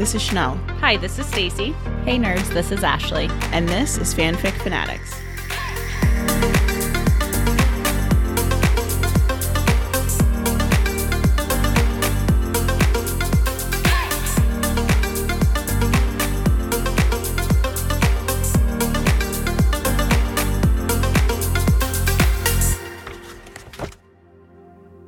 this is Chanel. Hi, this is Stacy. Hey nerds, this is Ashley. And this is Fanfic Fanatics.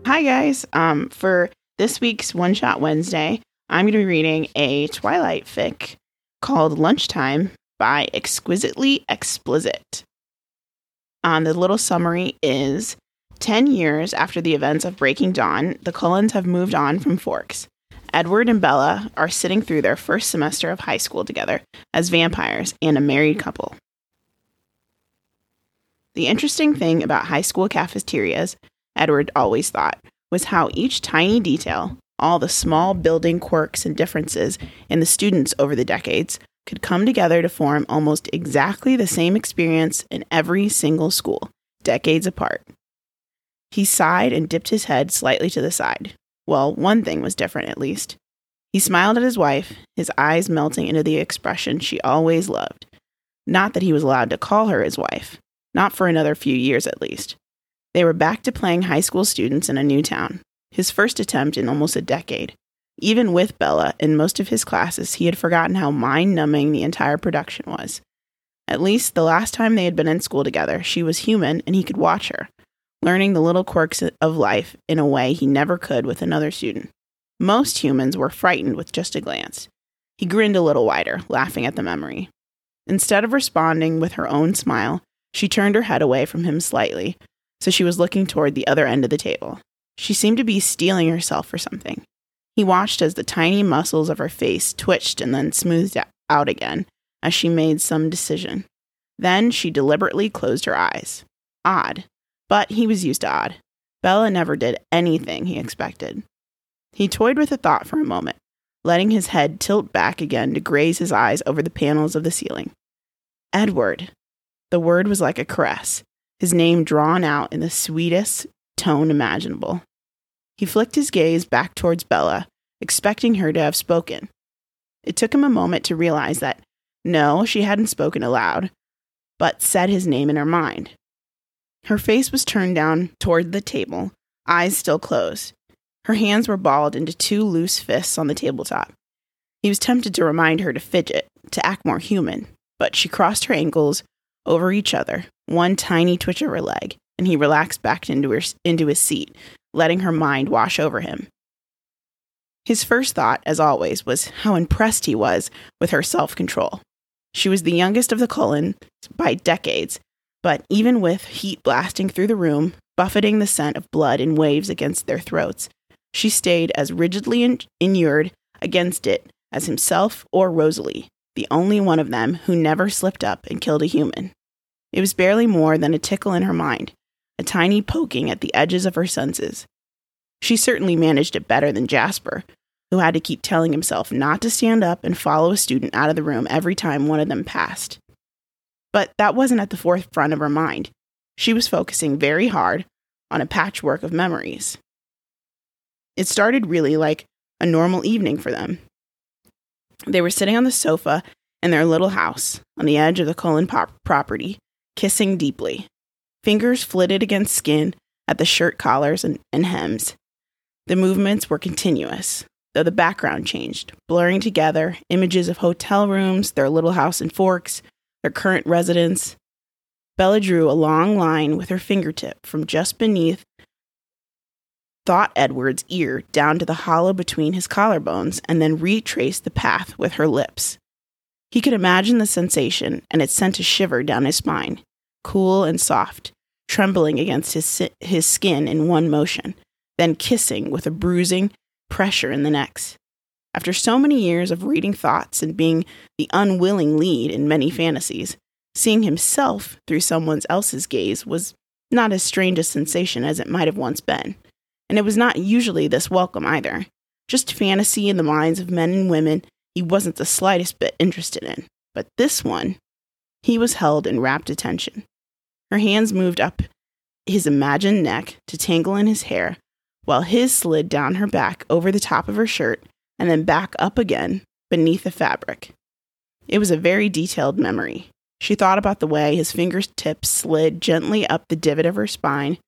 Hi guys. Um for this week's One Shot Wednesday, I'm going to be reading a Twilight fic called Lunchtime by Exquisitely Explicit. Um, the little summary is 10 years after the events of Breaking Dawn, the Cullens have moved on from Forks. Edward and Bella are sitting through their first semester of high school together as vampires and a married couple. The interesting thing about high school cafeterias, Edward always thought, was how each tiny detail, all the small building quirks and differences in the students over the decades, could come together to form almost exactly the same experience in every single school, decades apart. He sighed and dipped his head slightly to the side. Well, one thing was different at least. He smiled at his wife, his eyes melting into the expression she always loved. Not that he was allowed to call her his wife, not for another few years at least. They were back to playing high school students in a new town, his first attempt in almost a decade. Even with Bella in most of his classes, he had forgotten how mind numbing the entire production was. At least the last time they had been in school together, she was human and he could watch her, learning the little quirks of life in a way he never could with another student. Most humans were frightened with just a glance. He grinned a little wider, laughing at the memory. Instead of responding with her own smile, she turned her head away from him slightly, so she was looking toward the other end of the table. She seemed to be steeling herself for something. He watched as the tiny muscles of her face twitched and then smoothed out again as she made some decision. Then she deliberately closed her eyes. Odd, but he was used to odd. Bella never did anything he expected. He toyed with the thought for a moment, letting his head tilt back again to graze his eyes over the panels of the ceiling. Edward. The word was like a caress, his name drawn out in the sweetest tone imaginable. He flicked his gaze back towards Bella, expecting her to have spoken. It took him a moment to realize that no, she hadn't spoken aloud, but said his name in her mind. Her face was turned down toward the table, eyes still closed. Her hands were balled into two loose fists on the tabletop. He was tempted to remind her to fidget, to act more human, but she crossed her ankles over each other, one tiny twitch of her leg, and he relaxed back into, her, into his seat, letting her mind wash over him. His first thought, as always, was how impressed he was with her self control. She was the youngest of the Cullens by decades, but even with heat blasting through the room, buffeting the scent of blood in waves against their throats, she stayed as rigidly in- inured against it as himself or Rosalie, the only one of them who never slipped up and killed a human. It was barely more than a tickle in her mind, tiny poking at the edges of her senses. She certainly managed it better than Jasper, who had to keep telling himself not to stand up and follow a student out of the room every time one of them passed. But that wasn't at the forefront of her mind. She was focusing very hard on a patchwork of memories. It started really like a normal evening for them. They were sitting on the sofa in their little house on the edge of the Cullen pop- property, kissing deeply fingers flitted against skin at the shirt collars and, and hems. The movements were continuous, though the background changed, blurring together images of hotel rooms, their little house in Forks, their current residence. Bella drew a long line with her fingertip from just beneath Thought Edward's ear down to the hollow between his collarbones and then retraced the path with her lips. He could imagine the sensation, and it sent a shiver down his spine cool and soft, trembling against his, his skin in one motion, then kissing with a bruising pressure in the next. After so many years of reading thoughts and being the unwilling lead in many hmm. fantasies, seeing himself through someone else's gaze was not as strange a sensation as it might have once been. And it was not usually this welcome either. Just fantasy in the minds of men and women he wasn't the slightest bit interested in. But this one, he was held in rapt attention. Her hands moved up his imagined neck to tangle in his hair, while his slid down her back over the top of her shirt and then back up again, beneath the fabric. It was a very detailed memory. She thought about the way his fingertips slid gently up the divot of her spine,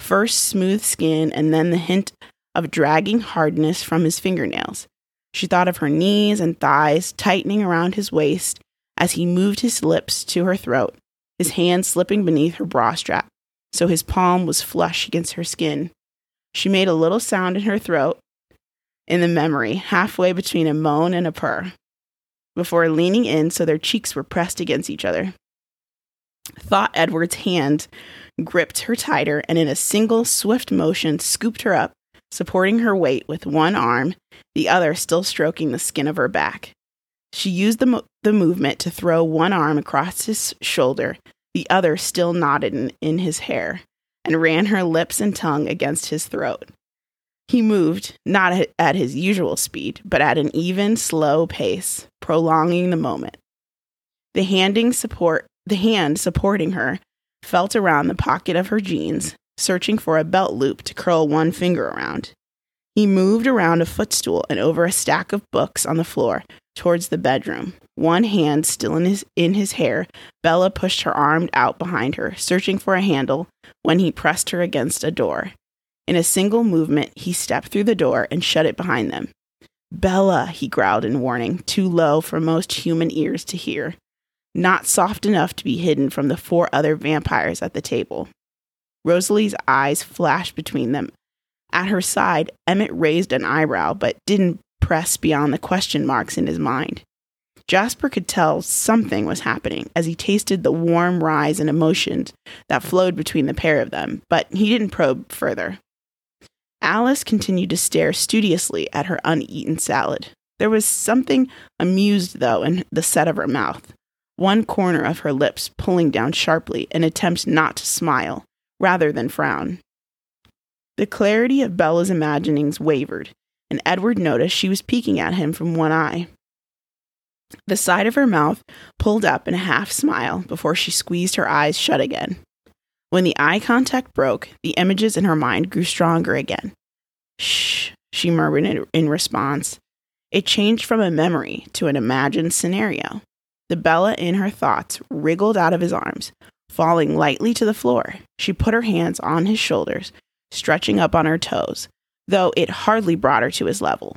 first smooth skin and then the hint of dragging hardness from his fingernails. She thought of her knees and thighs tightening around his waist as he moved his lips to her throat, his hand slipping beneath her bra strap, so his palm was flush against her skin. She made a little sound in her throat, in the memory, halfway between a moan and a purr, before leaning in so their cheeks were pressed against each other. Thought Edward's hand gripped her tighter and in a single swift motion scooped her up, supporting her weight with one arm, the other still stroking the skin of her back. She used the, mo- the movement to throw one arm across his shoulder, the other still knotted in, his hair, and ran her lips and tongue against his throat. He moved, not at his usual speed, but at an even, slow pace, prolonging the moment. The handing support the hand supporting her felt around the pocket of her jeans, searching for a belt loop to curl one finger around. He moved around a footstool and over a stack of books on the floor towards the bedroom. One hand still in his in his hair, Bella pushed her arm out behind her, searching for a handle when he pressed her against a door. In a single movement, he stepped through the door and shut it behind them. Bella, he growled in warning, too low for most human ears to hear not soft enough to be hidden from the four other vampires at the table. Rosalie's eyes flashed between them. At her side, Emmett raised an eyebrow but didn't press beyond the question marks in his mind. Jasper could tell something was happening as he tasted the warm rise in emotions that flowed between the pair of them, but he didn't probe further. Alice continued to stare studiously at her uneaten salad. There was something amused, though, in the set of her mouth one corner of her lips pulling down sharply in attempt not to smile, rather than frown. The clarity of Bella's imaginings wavered, and Edward noticed she was peeking at him from one eye. The side of her mouth pulled up in a half smile before she squeezed her eyes shut again. When the eye contact broke, the images in her mind grew stronger again. Shh, she murmured in, response. It changed from a memory to an imagined scenario. The Bella in her thoughts wriggled out of his arms, falling lightly to the floor. She put her hands on his shoulders, stretching up on her toes, though it hardly brought her to his level.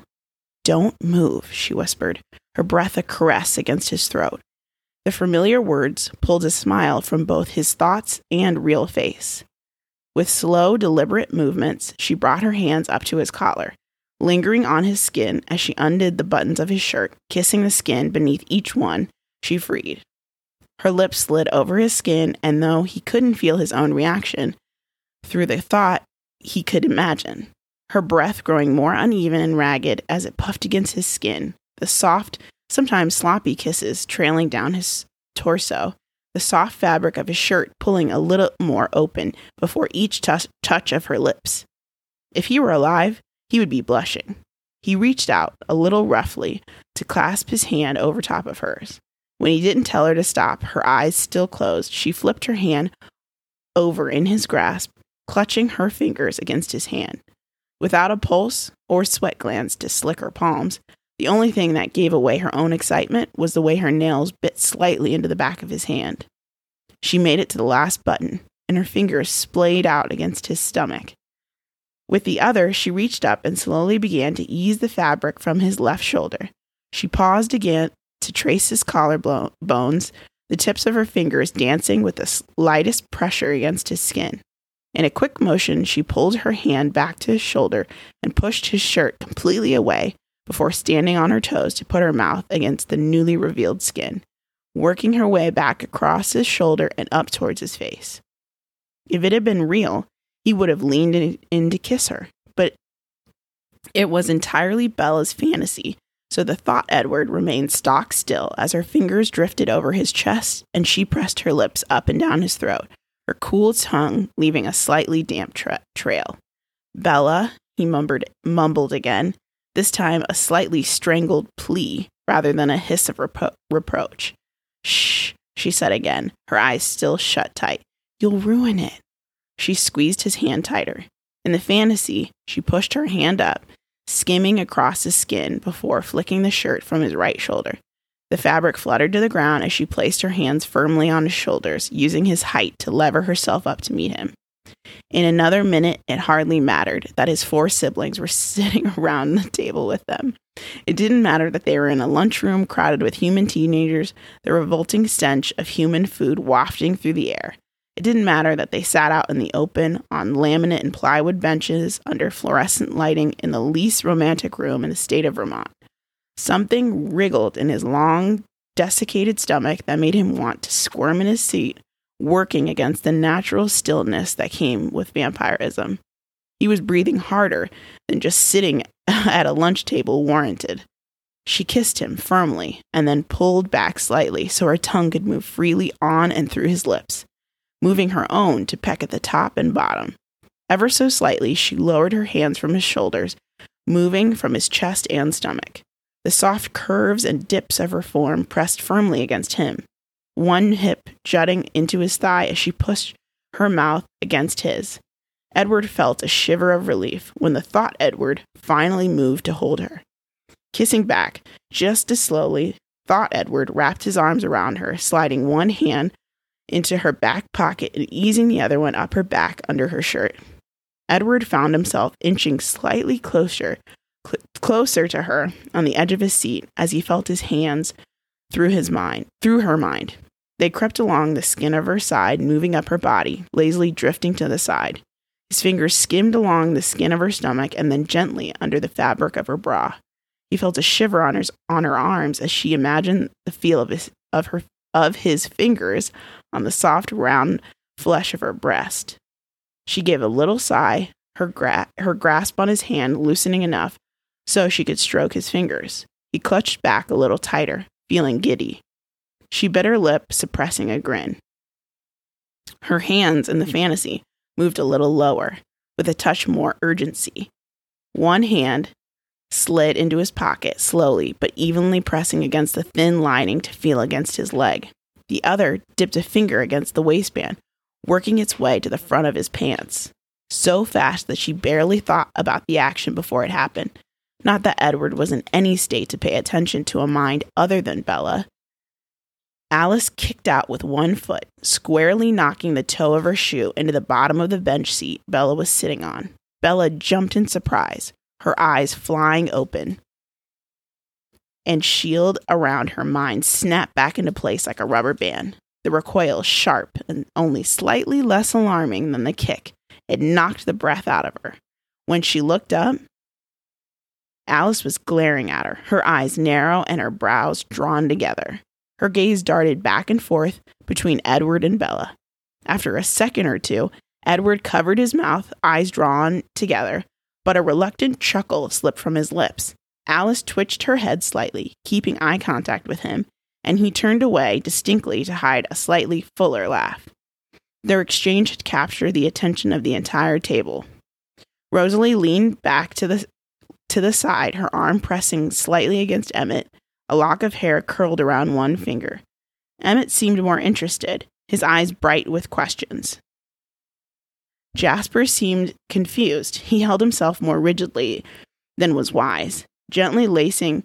Don't move, she whispered, her breath a caress against his throat. The familiar words pulled a smile from both his thoughts and real face. With slow, deliberate movements, she brought her hands up to his collar, lingering on his skin as she undid the buttons of his shirt, kissing the skin beneath each one she freed. Her lips slid over his skin, and though he couldn't feel his own reaction, through the thought he could imagine. Her breath growing more uneven and ragged as it puffed against his skin, the soft, sometimes sloppy kisses trailing down his torso, the soft fabric of his shirt pulling a little more open before each t- touch of her lips. If he were alive, he would be blushing. He reached out, a little roughly, to clasp his hand over top of hers. When he didn't tell her to stop, her eyes still closed, she flipped her hand over in his grasp, clutching her fingers against his hand. Without a pulse or sweat glands to slick her palms, the only thing that gave away her own excitement was the way her nails bit slightly into the back of his hand. She made it to the last button, and her fingers splayed out against his stomach. With the other, she reached up and slowly began to ease the fabric from his left shoulder. She paused again to trace his collarbones, the tips of her fingers dancing with the slightest pressure against his skin. In a quick motion, she pulled her hand back to his shoulder and pushed his shirt completely away before standing on her toes to put her mouth against the newly revealed skin, working her way back across his shoulder and up towards his face. If it had been real, he would have leaned in, to kiss her, but it was entirely Bella's fantasy so the thought Edward remained stock still as her fingers drifted over his chest and she pressed her lips up and down his throat, her cool tongue leaving a slightly damp tra- trail. Bella, he mumbled, mumbled again, this time a slightly strangled plea rather than a hiss of repro- reproach. Shh, she said again, her eyes still shut tight. You'll ruin it. She squeezed his hand tighter. In the fantasy, she pushed her hand up skimming across his skin before flicking the shirt from his right shoulder. The fabric fluttered to the ground as she placed her hands firmly on his shoulders, using his height to lever herself up to meet him. In another minute, it hardly mattered that his four siblings were sitting around the table with them. It didn't matter that they were in a lunchroom crowded with human teenagers, the revolting stench of human food wafting through the air. It didn't matter that they sat out in the open on laminate and plywood benches under fluorescent lighting in the least romantic room in the state of Vermont. Something wriggled in his long, desiccated stomach that made him want to squirm in his seat, working against the natural stillness that came with vampirism. He was breathing harder than just sitting at a lunch table warranted. She kissed him firmly and then pulled back slightly so her tongue could move freely on and through his lips, moving her own to peck at the top and bottom. Ever so slightly, she lowered her hands from his shoulders, moving from his chest and stomach. The soft curves and dips of her form pressed firmly against him, one hip jutting into his thigh as she pushed her mouth against his. Edward felt a shiver of relief when the thought Edward finally moved to hold her. Kissing back, just as slowly, thought Edward wrapped his arms around her, sliding one hand into her back pocket and easing the other one up her back under her shirt. Edward found himself inching slightly closer, cl- closer to her on the edge of his seat as he felt his hands through his mind, through her mind. They crept along the skin of her side, moving up her body, lazily drifting to the side. His fingers skimmed along the skin of her stomach and then gently under the fabric of her bra. He felt a shiver on her, on her arms as she imagined the feel of his, of her of his fingers on the soft round flesh of her breast. She gave a little sigh, her, gra- her grasp on his hand loosening enough so she could stroke his fingers. He clutched back a little tighter, feeling giddy. She bit her lip, suppressing a grin. Her hands in the fantasy moved a little lower, with a touch more urgency. One hand slid into his pocket slowly but evenly pressing against the thin lining to feel against his leg. The other dipped a finger against the waistband, working its way to the front of his pants, so fast that she barely thought about the action before it happened. Not that Edward was in any state to pay attention to a mind other than Bella. Alice kicked out with one foot, squarely knocking the toe of her shoe into the bottom of the bench seat Bella was sitting on. Bella jumped in surprise, her eyes flying open, and shield around her mind snapped back into place like a rubber band. The recoil sharp and only slightly less alarming than the kick. It knocked the breath out of her. When she looked up, Alice was glaring at her, her eyes narrow and her brows drawn together. Her gaze darted back and forth between Edward and Bella. After a second or two, Edward covered his mouth, eyes drawn together, but a reluctant chuckle slipped from his lips. Alice twitched her head slightly, keeping eye contact with him, and he turned away distinctly to hide a slightly fuller laugh. Their exchange had captured the attention of the entire table. Rosalie leaned back to the to the side, her arm pressing slightly against Emmett, a lock of hair curled around one mm-hmm. finger. Emmett seemed more interested, his eyes bright with questions. Jasper seemed confused. He held himself more rigidly than was wise, gently lacing,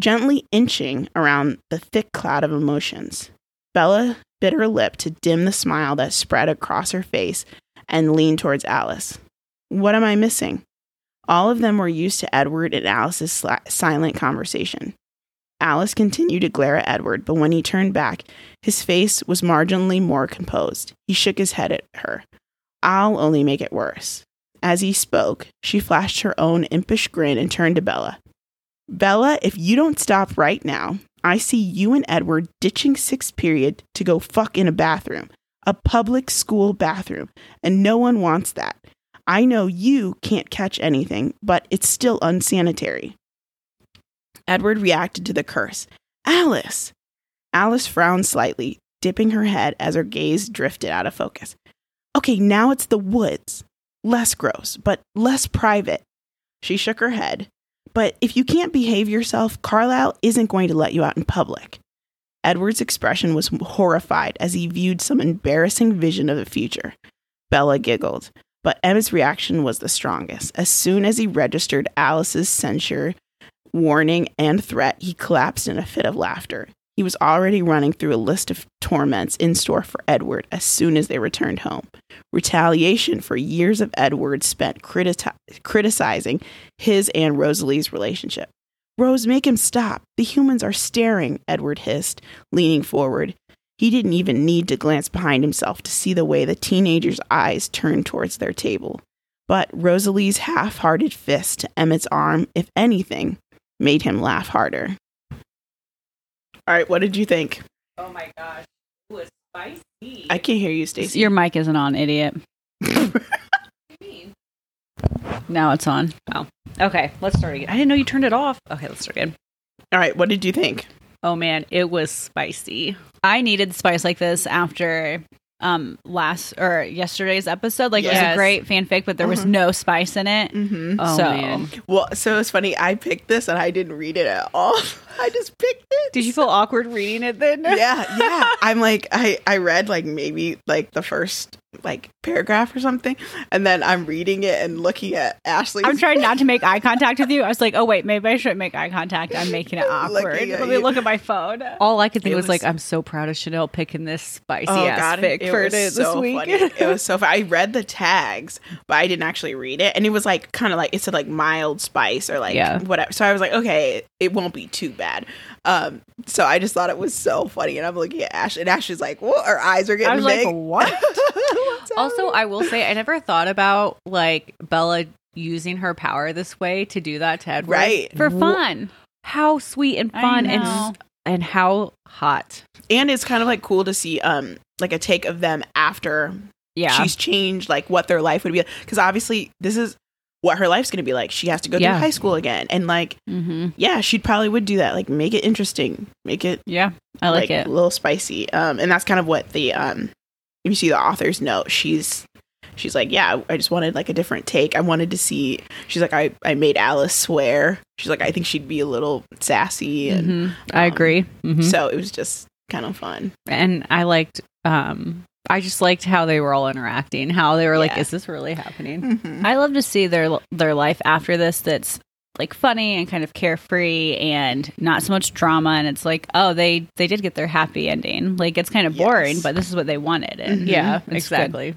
gently inching around the thick cloud of emotions. Bella bit her lip to dim the smile that spread across her face and leaned towards Alice. What am I missing? All of them were used to Edward and Alice's sli- silent conversation. Alice continued to glare at Edward, but when he turned back, his face was marginally more composed. He shook his head at her. I'll only make it worse. As he spoke, she flashed her own impish grin and turned to Bella. Bella, if you don't stop right now, I see you and Edward ditching sixth period to go fuck in a bathroom, a public school bathroom, and no one wants that. I know you can't catch anything, but it's still unsanitary. Edward reacted to the curse. Alice! Alice frowned slightly, dipping her head as her gaze drifted out of focus. Okay, now it's the woods. Less gross, but less private. She shook her head. But if you can't behave yourself, Carlisle isn't going to let you out in public. Edward's expression was horrified as he viewed some embarrassing vision of the future. Bella giggled. But Emma's reaction was the strongest. As soon as he registered Alice's censure, warning, and threat, he collapsed in a fit of laughter. He was already running through a list of torments in store for Edward as soon as they returned home. Retaliation for years of Edward spent criti- criticizing his and Rosalie's relationship. Rose, make him stop. The humans are staring, Edward hissed, leaning forward. He didn't even need to glance behind himself to see the way the teenager's eyes turned towards their table. But Rosalie's half hearted fist to Emmett's arm, if anything, made him laugh harder. All right, what did you think? Oh my gosh. It was spicy. I can't hear you, Stacy. Your mic isn't on, idiot. Now it's on. Oh, okay, let's start again. I didn't know you turned it off. Okay, let's start again. All right, what did you think? Oh man, it was spicy. I needed spice like this after um last or yesterday's episode. Like it was a great fanfic, but there was Mhm. no spice in it. Mm-hmm. Oh So- man. Well, so it's funny. I picked this and I didn't read it at all. I just picked it. Did you feel awkward reading it then? yeah, yeah. I'm like, I I read like maybe like the first like paragraph or something, and then I'm reading it and looking at Ashley. I'm trying not to make eye contact with you. I was like, oh wait, maybe I shouldn't make eye contact. I'm making it awkward. Looking at Let me you. look at my phone. All I could think It was, was- like, I'm so proud of Chanel picking this spicy Oh ass god, fic it for was this so week. funny. It was so funny. I read the tags, but I didn't actually read it, and it was like kind of like it said like mild spice or like Yeah. whatever. So I was like, okay, it won't be too bad. Um, so I just thought it was so funny, and I'm looking at Ash, and Ash is like, "What?" Her eyes are getting I was like, big. what? Also. I will say, I never thought about like Bella using her power this way to do that to Edward. right, For fun. How sweet and fun and and how hot. and it's kind of like cool to see um like a take of them after Yeah. she's changed like what their life would be because obviously this is what her life's going to be like she has to go Yeah. to high school again and like mm-hmm. yeah she probably would do that like make it interesting make it Yeah. I like, it. a little spicy um and that's kind of what the um if you see the author's note she's she's like yeah i just wanted like a different take i wanted to see she's like i i made alice swear she's like i think she'd be a little sassy and Mhm. I um, agree. Mhm. so it was just kind of fun and I liked um I just liked how they were all interacting, how they were like, Yeah. Is this really happening? Mhm. I love to see their their life after this that's like funny and kind of carefree and not so much drama and it's like oh they they did get their happy ending like it's kind of boring Yes. but this is what they wanted and Mhm. Yeah, exactly.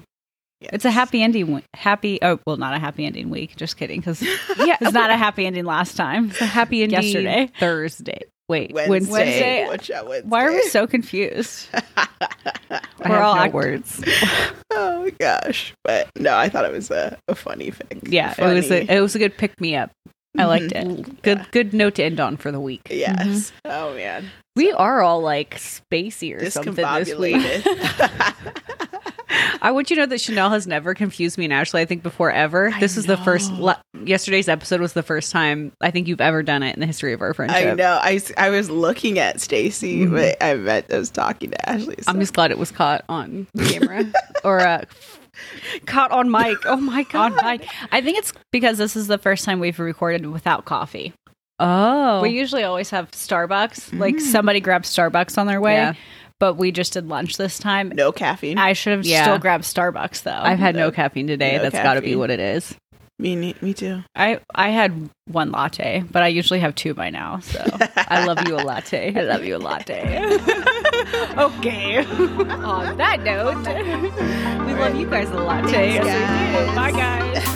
it's a happy ending happy oh well not a happy ending week just kidding because Yeah, it's not a happy ending last time It's a happy ending Yesterday. Thursday. Wait, Wednesday. Wednesday. Watch out, Wednesday. why are we so confused We're all no act- words. oh gosh! But no, I thought it was a, a funny thing. Yeah, it was a it was a good pick me up. I liked Mhm. it Good Yeah. good note to end on for the week. Yes. Oh man. We are all like spacey or something this week. I want you to know that Chanel has never confused me and Ashley. I think before ever. I this is the first. La- yesterday's episode was the first time I think you've ever done it in the history of our friendship. I know. I, I was looking at Stacy, Mhm. but I meant I was talking to Ashley. so- I'm just glad it was caught on camera or uh, caught on mic. Oh my god! on mic. I think it's because this is the first time we've recorded without coffee. Oh, We usually always have Starbucks. Like Mm. somebody grabs Starbucks on their way, Yeah. But we just did lunch this time. no caffeine. I should have Yeah. still grabbed Starbucks though. I've had no No- caffeine today. no That's got to be caffeine. what it is. me, ne- me too. I I had one latte, but I usually have two by now. So I love you a latte. I love you a latte. okay. On that note, we love you guys a latte. Thanks, Yes, we do. guys. Bye guys.